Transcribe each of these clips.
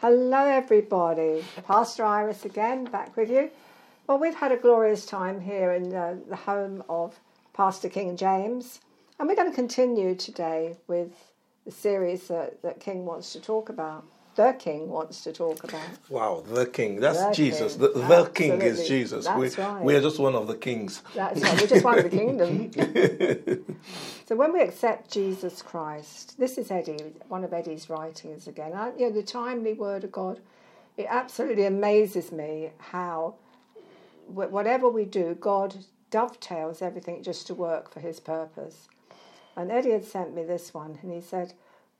Hello, everybody. Pastor Iris again, back with you. Well, we've had a glorious time here in uh, the home of Pastor King James, and we're going to continue today with the series that, that King wants to talk about. The King wants to talk about. Wow, the King. That's The Jesus. King. The, the King is Jesus. That's we, right. we are just one of the kings. That's right, we're just one of the kingdom. so when we accept Jesus Christ, this is Eddie, one of Eddie's writings again. I, you know, the timely word of God, it absolutely amazes me how whatever we do, God dovetails everything just to work for his purpose. And Eddie had sent me this one, and he said,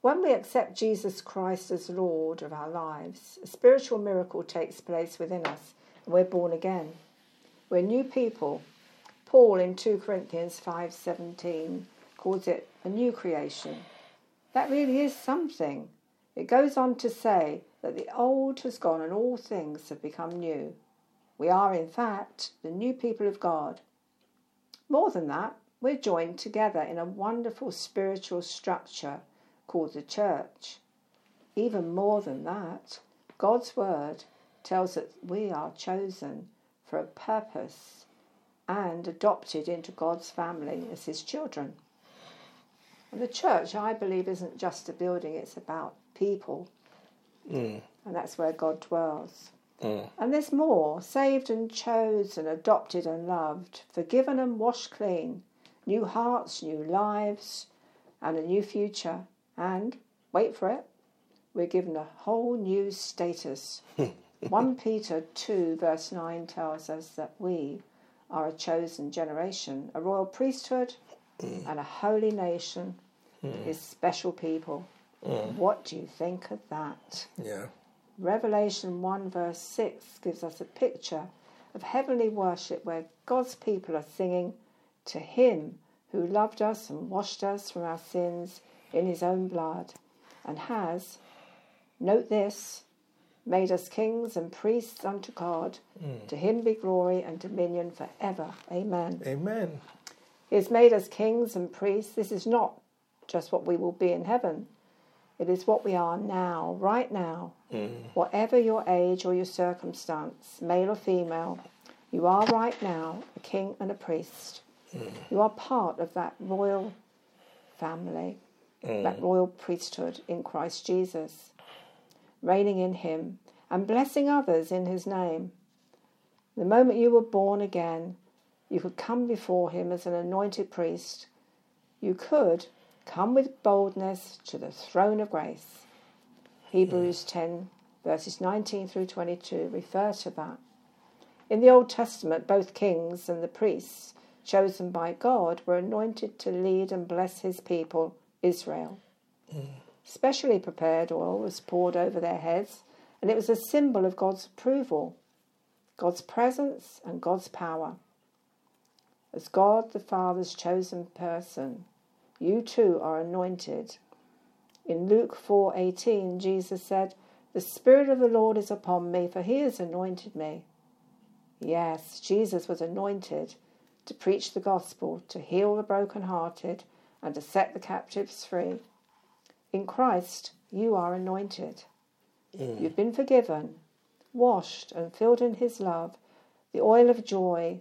when we accept Jesus Christ as Lord of our lives, a spiritual miracle takes place within us, and we're born again. We're new people. Paul in 2 Corinthians 5:17 calls it a new creation. That really is something. It goes on to say that the old has gone and all things have become new. We are in fact the new people of God. More than that, we're joined together in a wonderful spiritual structure called the church. Even more than that, God's word tells that we are chosen for a purpose and adopted into God's family as his children. And the church, I believe, isn't just a building, it's about people. Mm. And that's where God dwells. Mm. And there's more saved and chosen, adopted and loved, forgiven and washed clean, new hearts, new lives, and a new future. And, wait for it, we're given a whole new status. 1 Peter 2, verse 9 tells us that we are a chosen generation, a royal priesthood, mm. and a holy nation, mm. his special people. Mm. What do you think of that? Yeah. Revelation 1 verse 6 gives us a picture of heavenly worship where God's people are singing to Him who loved us and washed us from our sins in His own blood and has, note this, made us kings and priests unto God. Hmm. To Him be glory and dominion forever. Amen. Amen. He has made us kings and priests. This is not just what we will be in heaven. It is what we are now, right now. Hmm. Whatever your age or your circumstance, male or female, you are right now a king and a priest. Hmm. You are part of that royal family, Mm. that royal priesthood in Christ Jesus, reigning in Him and blessing others in His name. The moment you were born again, you could come before Him as an anointed priest. You could come with boldness to the throne of grace. Hebrews hmm. 10, verses 19 through 22 refer to that. In the Old Testament, both kings and the priests chosen by God were anointed to lead and bless his people, Israel. Mm. Specially prepared oil was poured over their heads, and it was a symbol of God's approval, God's presence, and God's power. As God the Father's chosen person, you too are anointed. In Luke 4:18, Jesus said, "The Spirit of the Lord is upon me, for he has anointed me." Yes, Jesus was anointed to preach the gospel, to heal the brokenhearted, and to set the captives free. In Christ, you are anointed. Mm. You've been forgiven, washed, and filled in his love, the oil of joy,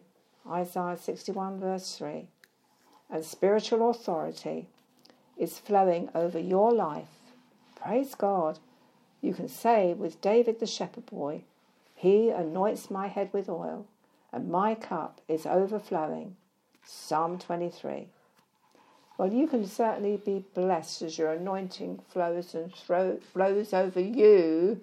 Isaiah 61, verse 3, and spiritual authority is flowing over your life. Praise God. You can say with David the shepherd boy, He anoints my head with oil, and my cup is overflowing. Psalm 23. Well, you can certainly be blessed as your anointing flows and thro- flows over you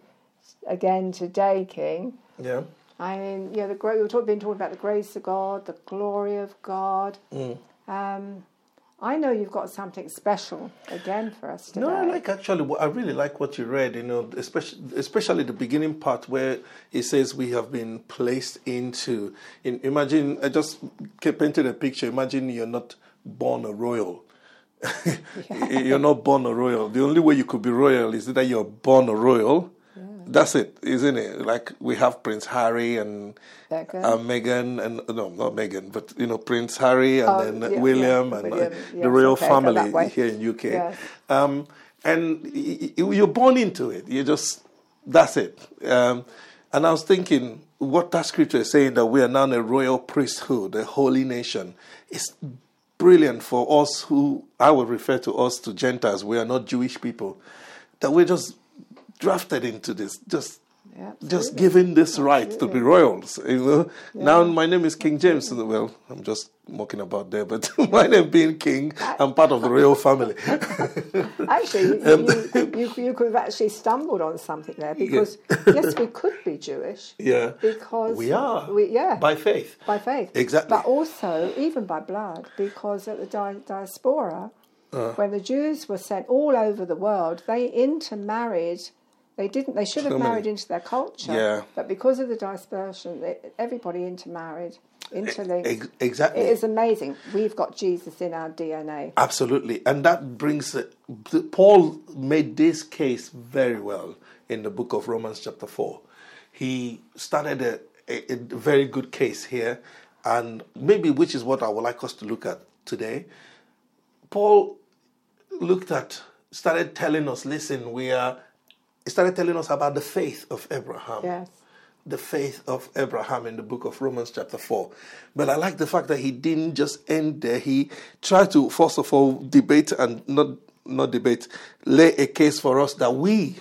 again today, King. Yeah. I mean, yeah, the gra- we've been talking about the grace of God, the glory of God. Um, I know you've got something special again for us today. No, I like actually. I really like what you read. You know, especially especially the beginning part where it says we have been placed into. In, imagine I just painted a picture. Imagine you're not born a royal. you're not born a royal. The only way you could be royal is that you're born a royal. That's it, isn't it? Like we have Prince Harry and uh, Meghan and no, not Meghan, but you know Prince Harry and Oh, then yeah, William yeah, and uh, William. the royal okay, family here in UK. Yes. Um, and you're born into it. You just that's it. Um, and I was thinking, what that scripture is saying that we are now a royal priesthood, a holy nation, is brilliant for us who I would refer to us to Gentiles. We are not Jewish people. That we're just drafted into this, just Yeah, just given this right to be royals. You know, now my name is King James. Well, I'm just mocking about there, but my name being King, I'm part of the royal family. Actually, you, you, you could have actually stumbled on something there because yes, we could be Jewish. Yeah. Because We are. We, yeah. By faith. by faith. Exactly. But also, even by blood, because at the di- diaspora, Uh. when the Jews were sent all over the world, they intermarried. They didn't. They should have married into their culture. Yeah. But because of the dispersion, they, everybody intermarried, interlinked. Ex- exactly. It is amazing. We've got Jesus in our DNA. Absolutely. And that brings, uh, the, Paul made this case very well in the book of Romans, chapter 4. He started a, a, a very good case here, and maybe which is what I would like us to look at today. Paul looked at, started telling us, listen, we are, started telling us about the faith of Abraham Yes. the faith of Abraham in the book of Romans, chapter 4. But I like the fact that he didn't just end there. He tried to, first of all, debate and not, not debate, lay a case for us that we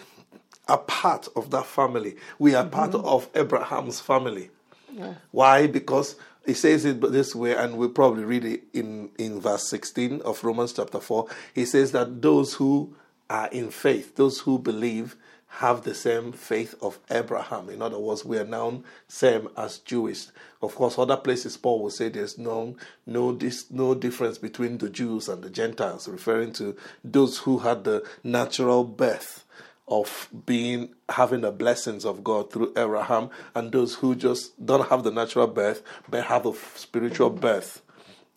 are part of that family. We are part mm-hmm. of Abraham's family. Yeah. Why? Because he says it this way, and we'll probably read it in, in verse 16 of Romans chapter 4. He says that those who are in faith, those who believe, have the same faith of Abraham. In other words, we are now same as Jewish. Of course, other places Paul will say there's no no dis, no difference between the Jews and the Gentiles, referring to those who had the natural birth of being having the blessings of God through Abraham, and those who just don't have the natural birth but have a spiritual birth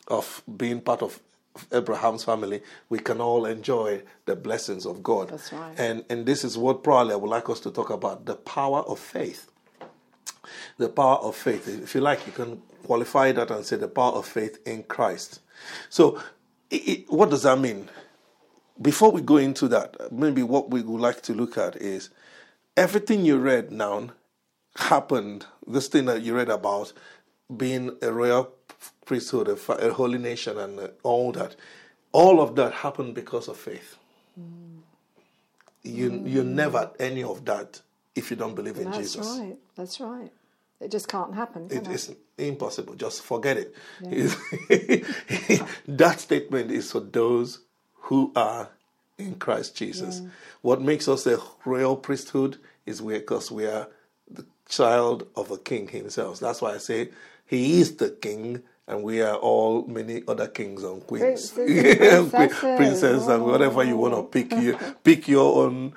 of being part of Abraham's family, we can all enjoy the blessings of God. That's right. And and this is what probably I would like us to talk about: the power of faith. The power of faith. If you like, you can qualify that and say the power of faith in Christ. So, it, it, what does that mean? Before we go into that, maybe what we would like to look at is everything you read now happened. This thing that you read about being a royal priesthood, a, a holy nation, and uh, all that, all of that happened because of faith. You you never any of that if you don't believe in That's Jesus. That's right. That's right. It just can't happen. Can It it? is impossible. Just forget it. that statement is for those who are in Christ Jesus. What makes us a royal priesthood is because we are the child of a king himself. That's why I say he is the king. And we are all many other kings and queens, Princes and princesses. princess, and whatever you want to pick. You pick your own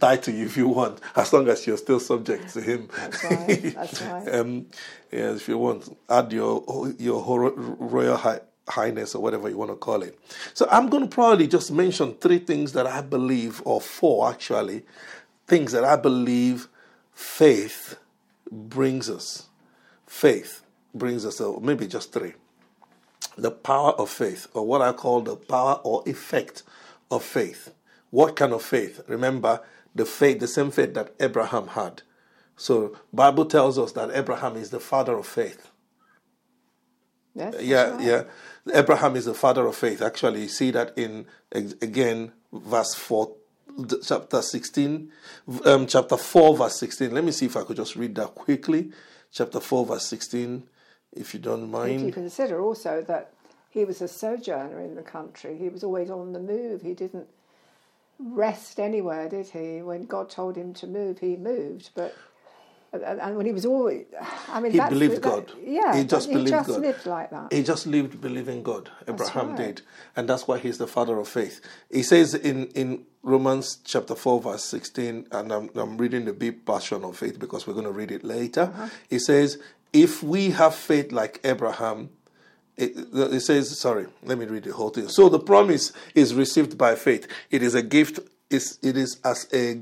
title if you want, as long as you're still subject to him. That's right. That's right. um, yes, if you want, add your your royal hi- highness or whatever you want to call it. So I'm going to probably just mention three things that I believe, or four actually, things that I believe faith brings us. Faith brings us, or maybe just three. The power of faith, or what I call the power or effect of faith. What kind of faith? Remember the faith, the same faith that Abraham had. So Bible tells us that Abraham is the father of faith. Yes, that's Yeah, right. yeah. Abraham is the father of faith. Actually, you see that in again verse four, chapter sixteen, um, chapter four, verse sixteen. Let me see if I could just read that quickly. Chapter four, verse sixteen, if you don't mind. If you consider also that he was a sojourner in the country, he was always on the move. He didn't rest anywhere, did he? When God told him to move, he moved. But and, when he was always, I mean, He that's, believed that- God. Yeah, He just he just God. lived like that. He just lived believing God. Abraham right. did. And that's why he's the father of faith. He says in, in Romans chapter 4, verse 16, and I'm, I'm reading the big passion of faith because we're going to read it later. Uh-huh. He says, If we have faith like Abraham, it, it says, sorry, let me read the whole thing. So the promise is received by faith. It is a gift. It's, it is as a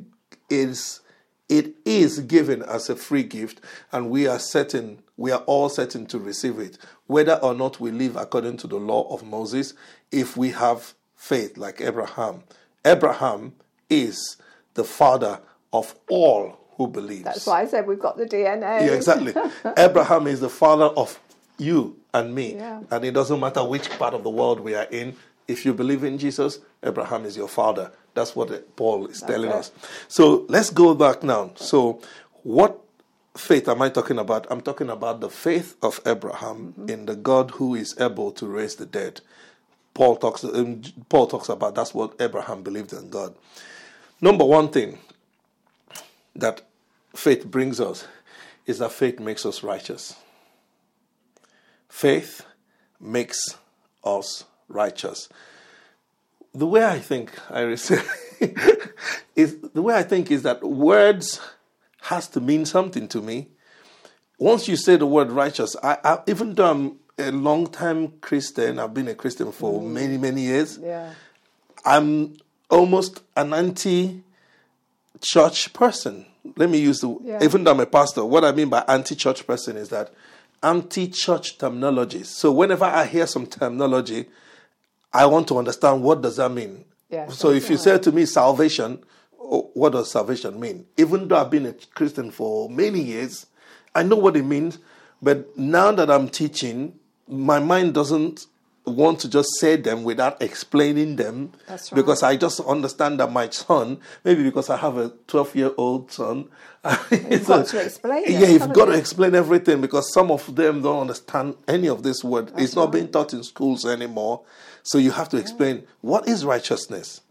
is it is given as a free gift, and we are certain, we are all certain to receive it, whether or not we live according to the law of Moses, if we have faith like Abraham. Abraham is the father of all who believe. That's why I said we've got the DNA. Yeah, exactly. Abraham is the father of you and me. Yeah. And it doesn't matter which part of the world we are in. If you believe in Jesus, Abraham is your father. That's what Paul is telling it. us. So let's go back now. So, what faith am I talking about? I'm talking about the faith of Abraham in the God who is able to raise the dead. Paul talks. Um, Paul talks about that's what Abraham believed in God. Number one thing that faith brings us is that faith makes us righteous. Faith makes us righteous. The way I think, I say, is the way I think is that words has to mean something to me. Once you say the word righteous, I, I even though I'm a long time Christian, I've been a Christian for mm. many many years. Yeah. I'm almost an anti church person. Let me use the, Yeah. even though I'm a pastor, what I mean by anti church person is that anti church terminologies. So whenever I hear some terminology, I want to understand what does that mean. Yeah, so if you say to me salvation, oh, what does salvation mean? Even though I've been a Christian for many years, I know what it means. But now that I'm teaching, my mind doesn't want to just say them without explaining them That's right. because I just understand that my son, maybe because I have a 12 year old son, You've got to explain Yeah, you've got to explain everything because some of them don't understand any of this word. it's not right. being taught in schools anymore. So you have to explain what is righteousness?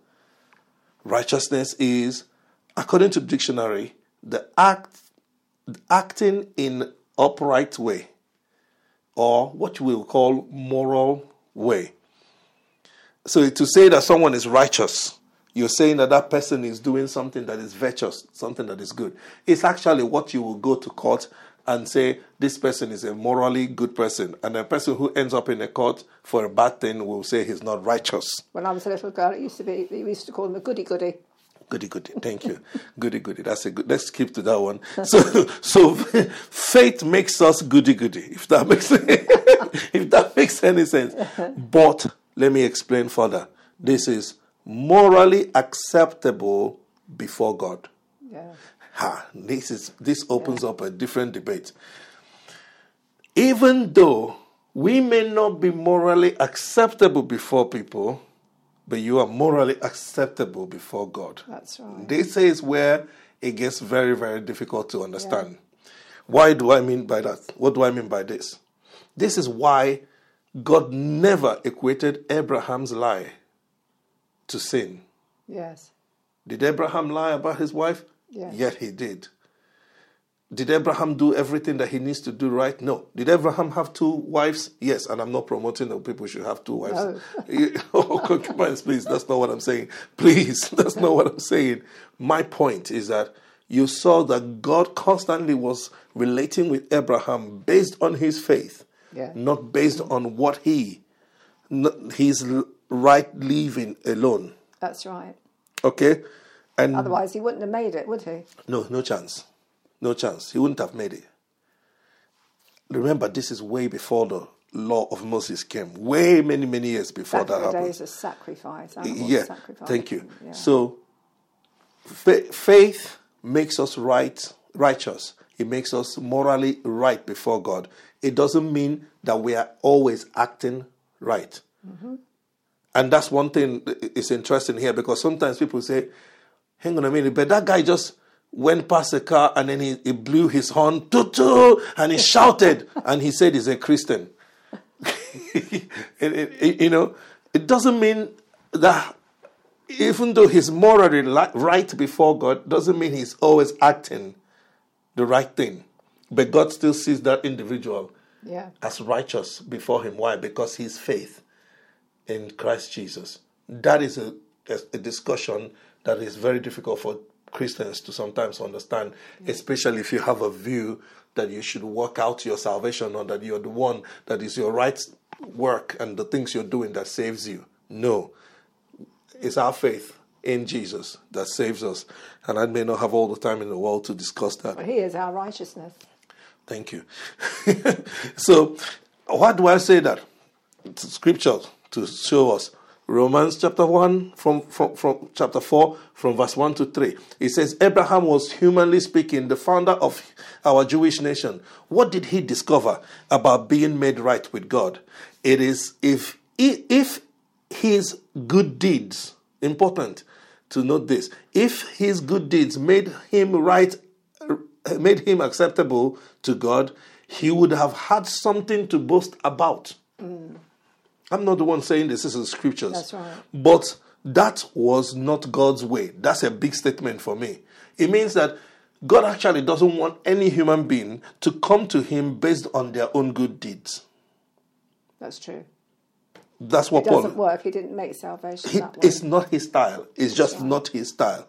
Righteousness is, according to the dictionary, the act acting in upright way or what we will call moral way. So to say that someone is righteous, you're saying that that person is doing something that is virtuous, something that is good. It's actually what you will go to court and say this person is a morally good person, and a person who ends up in a court for a bad thing will say he's not righteous. When I was a little girl, it used to be, we used to call them a goody goody. Goody, goody. Thank you. goody, goody. That's a good. Let's keep to that one. So, so faith makes us goody, goody. If that makes if that makes any sense. But let me explain further. This is morally acceptable before God. Yeah. Ha, this is this opens up a different debate. Even though we may not be morally acceptable before people, but you are morally acceptable before God. That's right. This is where it gets very, very difficult to understand. Why do I mean by that? What do I mean by this? This is why God never equated Abraham's lie to sin. Yes. Did Abraham lie about his wife? Yes. Yet he did. Did Abraham do everything that he needs to do right? No. Did Abraham have two wives? Yes. And I'm not promoting that people should have two wives. oh, concubines, please. That's not what I'm saying. Please. That's not what I'm saying. My point is that you saw that God constantly was relating with Abraham based on his faith, Yeah. not based on what he, his right living alone. That's right. Okay? And Otherwise, he wouldn't have made it, would he? no, no chance. No chance. He wouldn't have made it. Remember, this is way before the law of Moses came. Way many, many years before Back that happened. days of sacrifice. yeah, sacrifice. thank you. Yeah. So, fa- faith makes us right, righteous. It makes us morally right before God. It doesn't mean that we are always acting right. Mm-hmm. And that's one thing is interesting here because sometimes people say, hang on a minute, but that guy just went past a car and then he, he blew his horn, tutu, and he shouted and he said he's a Christian. it, it- it- you know, it doesn't mean that even though he's morally right before God, doesn't mean he's always acting the right thing. But God still sees that individual Yeah. as righteous before him. Why? Because his faith in Christ Jesus. That is a, a, a discussion that is very difficult for Christians to sometimes understand, especially if you have a view that you should work out your salvation or that you're the one that is your right work and the things you're doing that saves you. No. It's our faith in Jesus that saves us. And I may not have all the time in the world to discuss that. He is our righteousness. Thank you. so, why do I say that? It's scripture to show us Romans chapter 1 from, from, from chapter 4 from verse 1 to 3. It says Abraham was humanly speaking the founder of our Jewish nation. What did he discover about being made right with God? It is if if his good deeds important to note this if his good deeds made him right made him acceptable to God, he would have had something to boast about. Mm. I'm not the one saying this, this is scriptures. That's right. But that was not God's way. That's a big statement for me. It means that God actually doesn't want any human being to come to Him based on their own good deeds. That's true. That's what it doesn't work. He didn't make salvation He, that way. it's not his style. It's just right. not his style.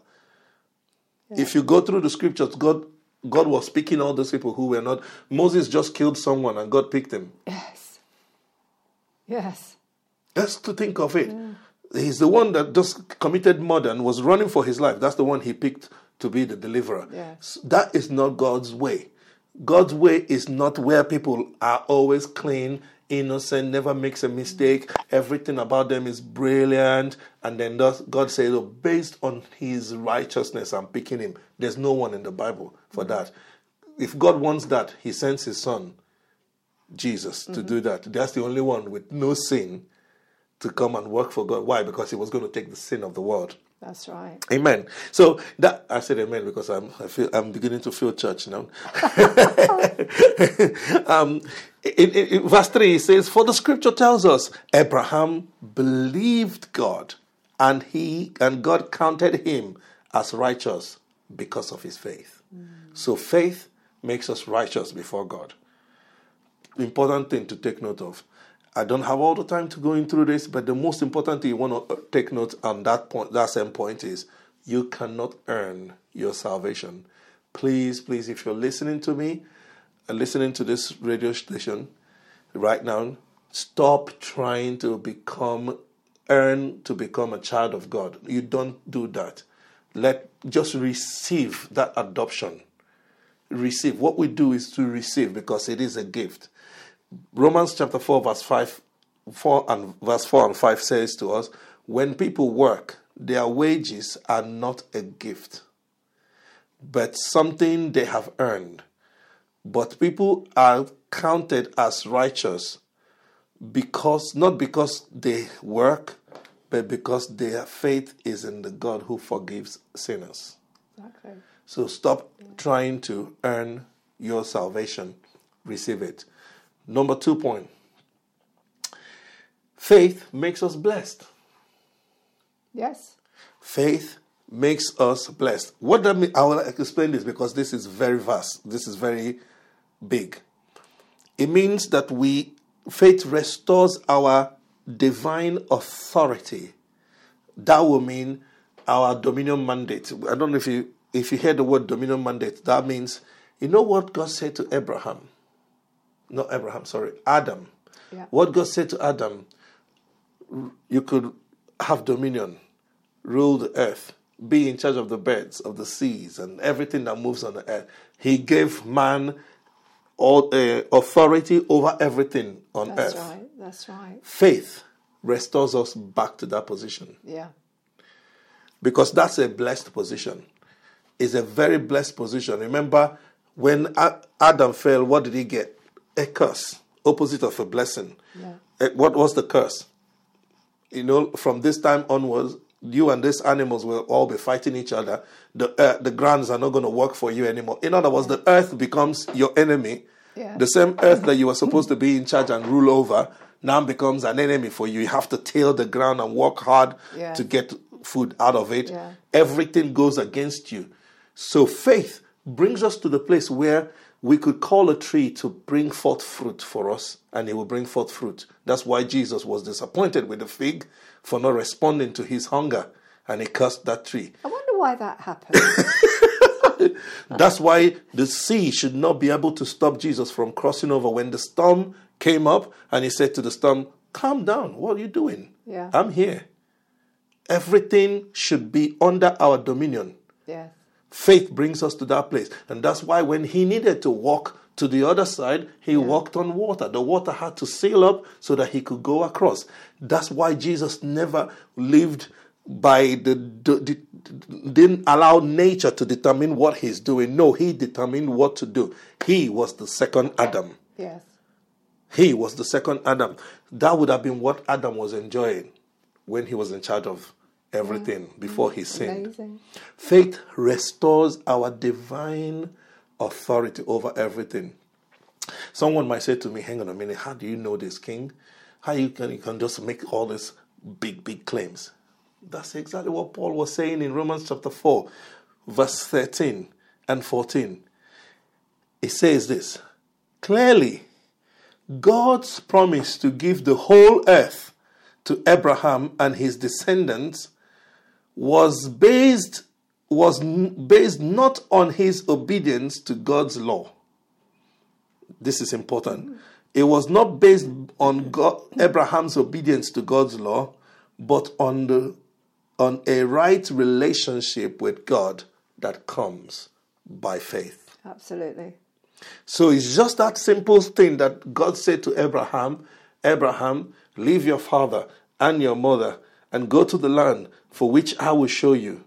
If you go through the scriptures, God God was speaking all those people who were not. Moses just killed someone and God picked him. Yes. Yes. Just to think of it. He's the one that just committed murder and was running for his life. That's the one he picked to be the deliverer. Yes. That is not God's way. God's way is not where people are always clean, innocent, never makes a mistake, everything about them is brilliant, and then God says, oh, based on his righteousness, I'm picking him. There's no one in the Bible for that. If God wants that, he sends his son, Jesus, to do that. That's the only one with no sin to come and work for God. Why? Because he was going to take the sin of the world. That's right. Amen. So that I said amen because I'm I feel I'm beginning to feel church now. um, in, in, verse three it says, "For the scripture tells us Abraham believed God, and he and God counted him as righteous because of his faith." So faith makes us righteous before God. Important thing to take note of. I don't have all the time to go in through this, but the most important thing you want to uh, take note on that point, that same point is you cannot earn your salvation. Please, please, if you're listening to me and listening to this radio station right now, stop trying to become earn to become a child of God. You don't do that. Let just receive that adoption. Receive. What we do is to receive because it is a gift. Romans chapter 4, verse 5, 4 and verse 4 and 5 says to us, when people work, their wages are not a gift, but something they have earned. But people are counted as righteous because not because they work, but because their faith is in the God who forgives sinners. Exactly. So stop trying to earn your salvation, receive it. Number two point faith makes us blessed. Yes. Faith makes us blessed. What that mean? I will explain this because this is very vast. This is very big. It means that we faith restores our divine authority. That will mean our dominion mandate. I don't know if you if you hear the word dominion mandate. That means you know what God said to Abraham. Not Abraham, sorry, Adam. Yeah. What God said to Adam, you could have dominion, rule the earth, be in charge of the birds, of the seas, and everything that moves on the earth. He gave man all uh, authority over everything on That's earth. That's right. That's right. Faith restores us back to that position Yeah. because that's a blessed position. It's a very blessed position. Remember, when Adam fell, what did he get? A curse, opposite of a blessing. Yeah. Eh, What was the curse? You know, from this time onwards, you and these animals will all be fighting each other. The uh, the grounds are not going to work for you anymore. In other words, the earth becomes your enemy. Yeah. The same earth that you were supposed to be in charge and rule over now becomes an enemy for you. You have to till the ground and work hard Yeah. to get food out of it. Yeah. Everything goes against you. So faith brings us to the place where we could call a tree to bring forth fruit for us, and it will bring forth fruit. That's why Jesus was disappointed with the fig for not responding to his hunger, and he cursed that tree. I wonder why that happened. That's why the sea should not be able to stop Jesus from crossing over. When the storm came up, and he said to the storm, Calm down, what are you doing? Yeah. I'm here. Everything should be under our dominion. yeah. Faith brings us to that place. And that's why when he needed to walk to the other side, he walked on water. The water had to seal up so that he could go across. That's why Jesus never lived by the, the, the didn't allow nature to determine what he's doing. No, he determined what to do. He was the second Adam. Yes. He was the second Adam. That would have been what Adam was enjoying when he was in charge of everything mm. before he sinned. Amazing. Faith restores our divine authority over everything. Someone might say to me, Hang on a minute, how do you know this, King? How you can, you can just make all these big, big claims? That's exactly what Paul was saying in Romans chapter 4, verse 13 and 14. It says this clearly, God's promise to give the whole earth to Abraham and his descendants was based was based not on his obedience to God's law. This is important. It was not based on God, Abraham's obedience to God's law, but on the on a right relationship with God that comes by faith. Absolutely. So it's just that simple thing that God said to Abraham Abraham, leave your father and your mother and go to the land for which I will show you.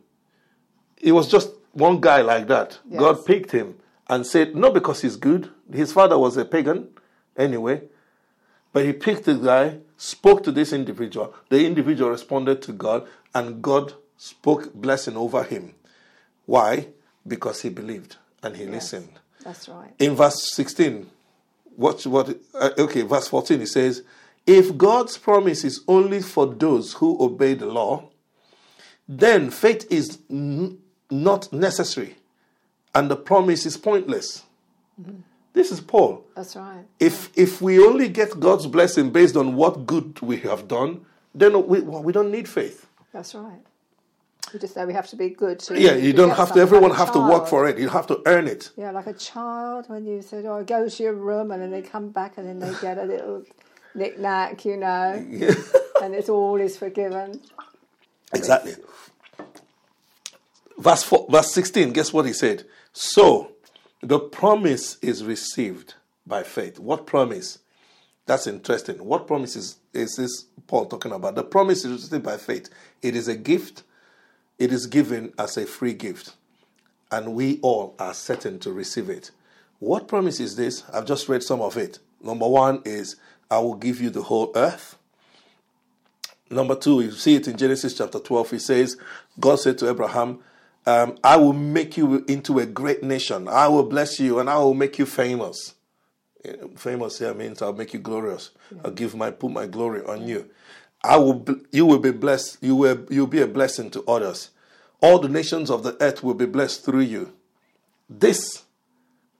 It was just one guy like that. Yes. God picked him and said, not because he's good, his father was a pagan anyway, but he picked the guy, spoke to this individual. The individual responded to God, and God spoke blessing over him. Why? Because he believed and he listened. That's right. In verse 16, watch what, uh, okay, verse 14, it says, If God's promise is only for those who obey the law, then faith is n- not necessary and the promise is pointless. Mm-hmm. This is Paul. That's right. If, if we only get God's blessing based on what good we have done, then we, well, we don't need faith. That's right. We just say we have to be good to. Yeah, you don't have to, everyone like have to work for it. You have to earn it. Yeah, like a child when you said, "Oh, go to your room," and then they come back and then they get a little knick-knack, you know, and it's all is forgiven. Exactly. Verse, four, verse 16, guess what he said? So, the promise is received by faith. What promise? That's interesting. What promise is, is this Paul talking about? The promise is received by faith. It is a gift, it is given as a free gift, and we all are certain to receive it. What promise is this? I've just read some of it. Number one is, I will give you the whole earth. Number two, you see it in Genesis chapter 12. He says, God said to Abraham, um, I will make you into a great nation. I will bless you and I will make you famous. Famous here means I'll make you glorious. I'll give my put my glory on you. I will you will be blessed. You will you'll be a blessing to others. All the nations of the earth will be blessed through you. This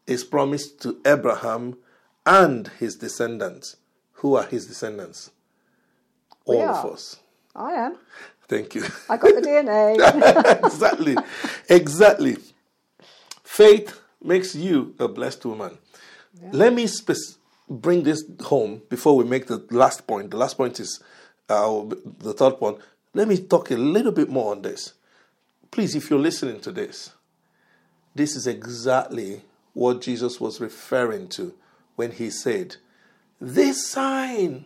is promised to Abraham and his descendants. Who are his descendants? All of us. I am. Thank you. I got the DNA. exactly. Exactly. Faith makes you a blessed woman. Let me spec- bring this home before we make the last point. The last point is uh, the third point. Let me talk a little bit more on this. Please, if you're listening to this, this is exactly what Jesus was referring to when he said, This sign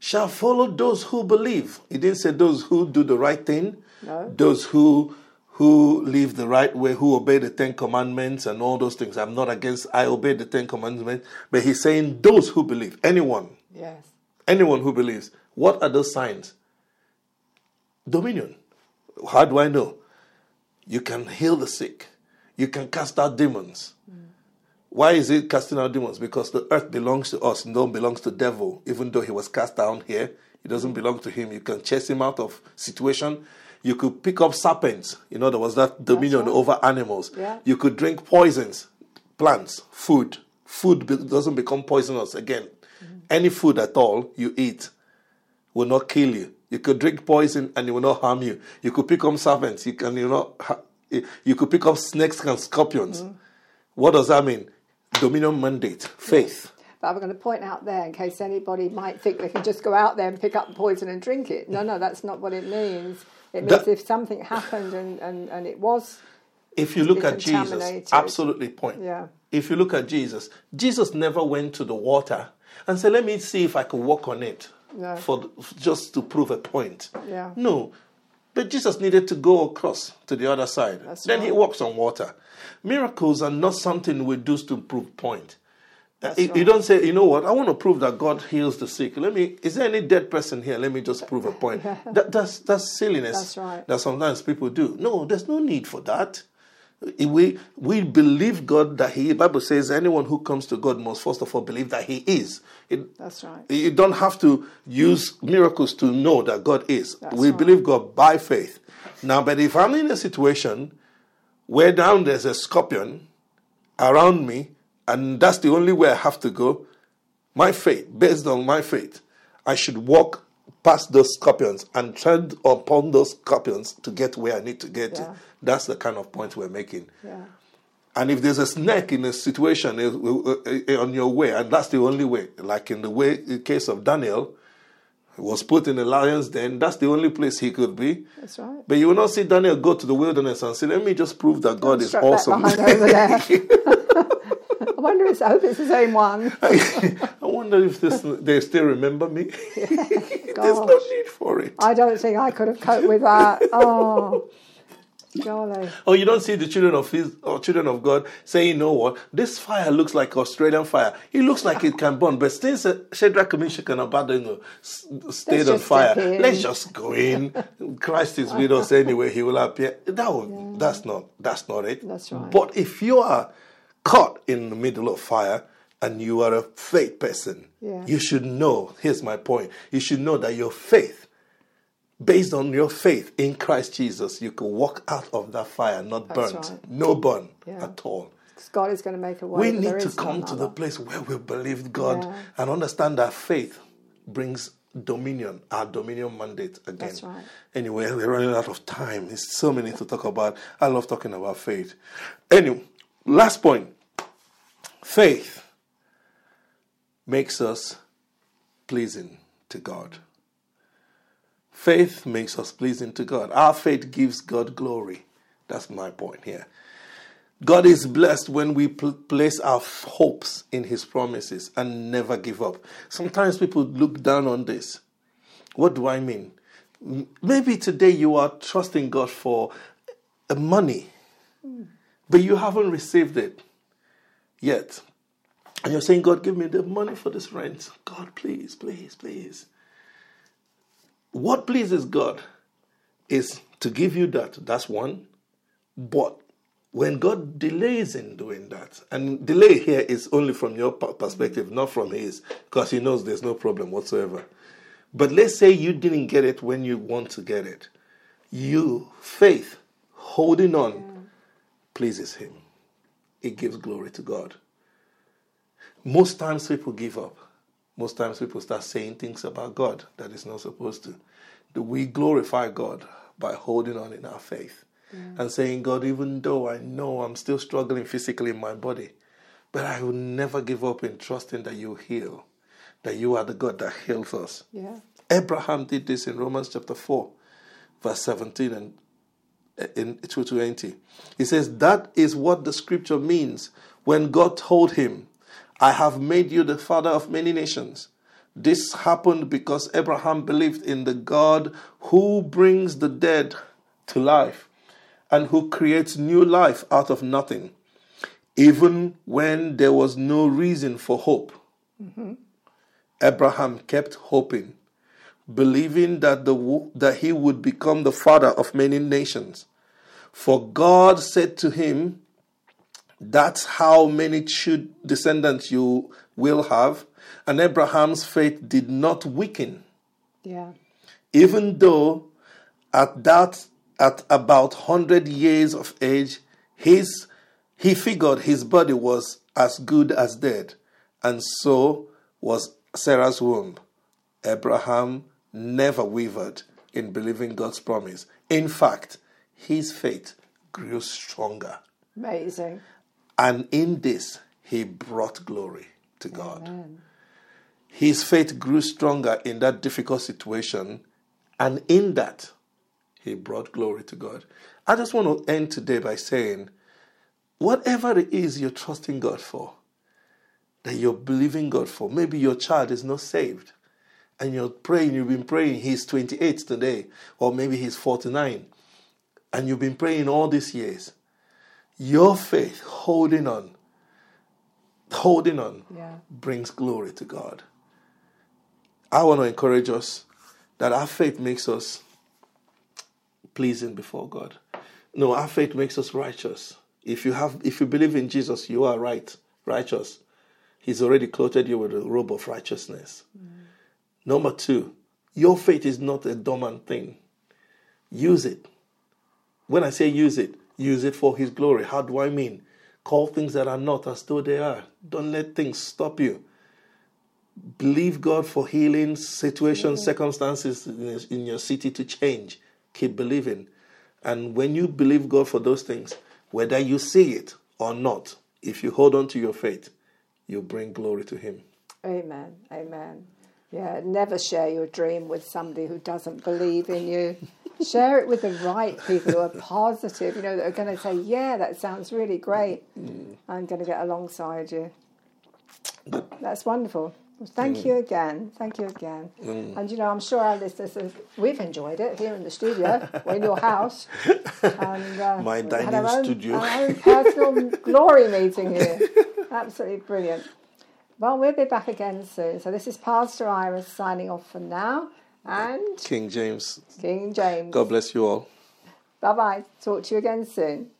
shall follow those who believe. He didn't say those who do the right thing, No. those who who live the right way, who obey the Ten Commandments and all those things. I'm not against I obey the Ten Commandments, but he's saying those who believe. Anyone. yes. Anyone who believes. What are those signs? Dominion. How do I know? You can heal the sick. You can cast out demons. Mm. Why is it casting out demons? Because the earth belongs to us and don't belongs to devil. Even though he was cast down here, it doesn't belong to him. You can chase him out of situation. You could pick up serpents. You know, there was that dominion right. over animals. Yeah. You could drink poisons, plants, food. Food be- doesn't become poisonous again. Mm-hmm. Any food at all you eat will not kill you. You could drink poison and it will not harm you. You could pick up serpents. You can you know ha- you could pick up snakes and scorpions. Mm-hmm. What does that mean? Dominion mandate, faith. But I'm going to point out there, in case anybody might think they can just go out there and pick up poison and drink it. No, no, that's not what it means. It means That- if something happened and, and, and it was, If you look at Jesus, absolutely point. yeah, if you look at Jesus, Jesus never went to the water and said, Let me see if I can walk on it No. for just to prove a point. Yeah. No. But Jesus needed to go across to the other side. That's then he walks on water. Miracles are not something we do to prove point. You, right. don't say, you know what, I want to prove that God heals the sick. Let me is there any dead person here? Let me just prove a point. That, that's that's silliness. That's right. That sometimes people do. No, there's no need for that. We we believe God that He. Bible says anyone who comes to God must first of all believe that He is. It, That's right. you don't have to use miracles to know that God is. That's we right. believe God by faith. Now, but if I'm in a situation where down there's a scorpion around me, and that's the only way I have to go, my faith, based on my faith, I should walk past those scorpions and tread upon those scorpions to get where I need to get Yeah. to. That's the kind of point we're making. Yeah. And if there's a snake in a situation uh, uh, uh, on your way, and that's the only way, like in the way in the case of Daniel, was put in the lion's den, that's the only place he could be. That's right. But you will not see Daniel go to the wilderness and say, "Let me just prove that God is awesome." I wonder if I hope it's the same one. I wonder if this, they still remember me. There's no need for it. I don't think I could have coped with that. Oh, golly. Oh, you don't see the children of his or children of God saying, you know what, this fire looks like Australian fire. It looks like it can burn, but since uh, Shadrach, Meshach, and Abednego stayed on fire, let's just go in. Christ is with us anyway; He will appear. That will, that's not that's not it. That's right. But if you are caught in the middle of fire and you are a faith person, Yeah. you should know. Here's my point: you should know that your faith based on your faith in Christ Jesus, you can walk out of that fire not That's burnt, right. no burn Yeah. at all. God is going to make a way. We need to come to the place where we believe God Yeah. and understand that faith brings dominion, our dominion mandate again. That's right. Anyway, we're running out of time. There's so many to talk about. I love talking about faith. Anyway, last point faith makes us pleasing to God. Faith makes us pleasing to God. Our faith gives God glory. That's my point here. God is blessed when we pl- place our f- hopes in His promises and never give up. Sometimes people look down on this. What do I mean? Maybe today you are trusting God for money, but you haven't received it yet. And you're saying, God, give me the money for this rent. God, please, please, please. What pleases God is to give you that. That's one. But when God delays in doing that, and delay here is only from your perspective, not from His, because He knows there's no problem whatsoever. But let's say you didn't get it when you want to get it. You, faith, holding on, mm. pleases Him. It gives glory to God. Most times people give up. Most times people start saying things about God that is not supposed to. Do we glorify God by holding on in our faith and saying, God, even though I know I'm still struggling physically in my body, but I will never give up in trusting that you heal, that you are the God that heals us. Yeah. Abraham did this in Romans chapter 4, verse 17 and uh, in 220. He says, That is what the scripture means when God told him, I have made you the father of many nations. This happened because Abraham believed in the God who brings the dead to life and who creates new life out of nothing, even when there was no reason for hope. Abraham kept hoping, believing that, the, that he would become the father of many nations. For God said to him, That's how many descendants you will have. And Abraham's faith did not weaken, Yeah. even though at that at about hundred years of age, his he figured his body was as good as dead, and so was Sarah's womb. Abraham never wavered in believing God's promise. In fact, his faith grew stronger. Amazing. And in this, he brought glory to God. Amen. His faith grew stronger in that difficult situation. And in that, he brought glory to God. I just want to end today by saying whatever it is you're trusting God for, that you're believing God for, maybe your child is not saved and you're praying, you've been praying, he's 28 today, or maybe he's 49, and you've been praying all these years. Your faith, holding on, holding on, Yeah. brings glory to God. I want to encourage us that our faith makes us pleasing before God. No, our faith makes us righteous. If you have if you believe in Jesus, you are right, righteous. He's already clothed you with a robe of righteousness. Mm. Number 2, your faith is not a dormant thing. Use it. When I say use it, use it for his glory. How do I mean? Call things that are not as though they are. Don't let things stop you believe God for healing, situations, mm. circumstances in in your city to change. Keep believing. And when you believe God for those things, whether you see it or not, if you hold on to your faith, you bring glory to Him. Amen. Amen. Yeah, never share your dream with somebody who doesn't believe in you. share it with the right people who are positive, you know, that are going to say, Yeah, that sounds really great. Mm-hmm. I'm going to get alongside you. That's wonderful. Well, Thank mm. you again. Thank you again. Mm. And you know, I'm sure our listeners, have, we've enjoyed it here in the studio or in your house. And, uh, My dining our own, studio. Our own personal glory meeting here. Absolutely brilliant. Well, we'll be back again soon. So this is Pastor Iris signing off for now. And King James, King James. God bless you all. Bye bye. Talk to you again soon.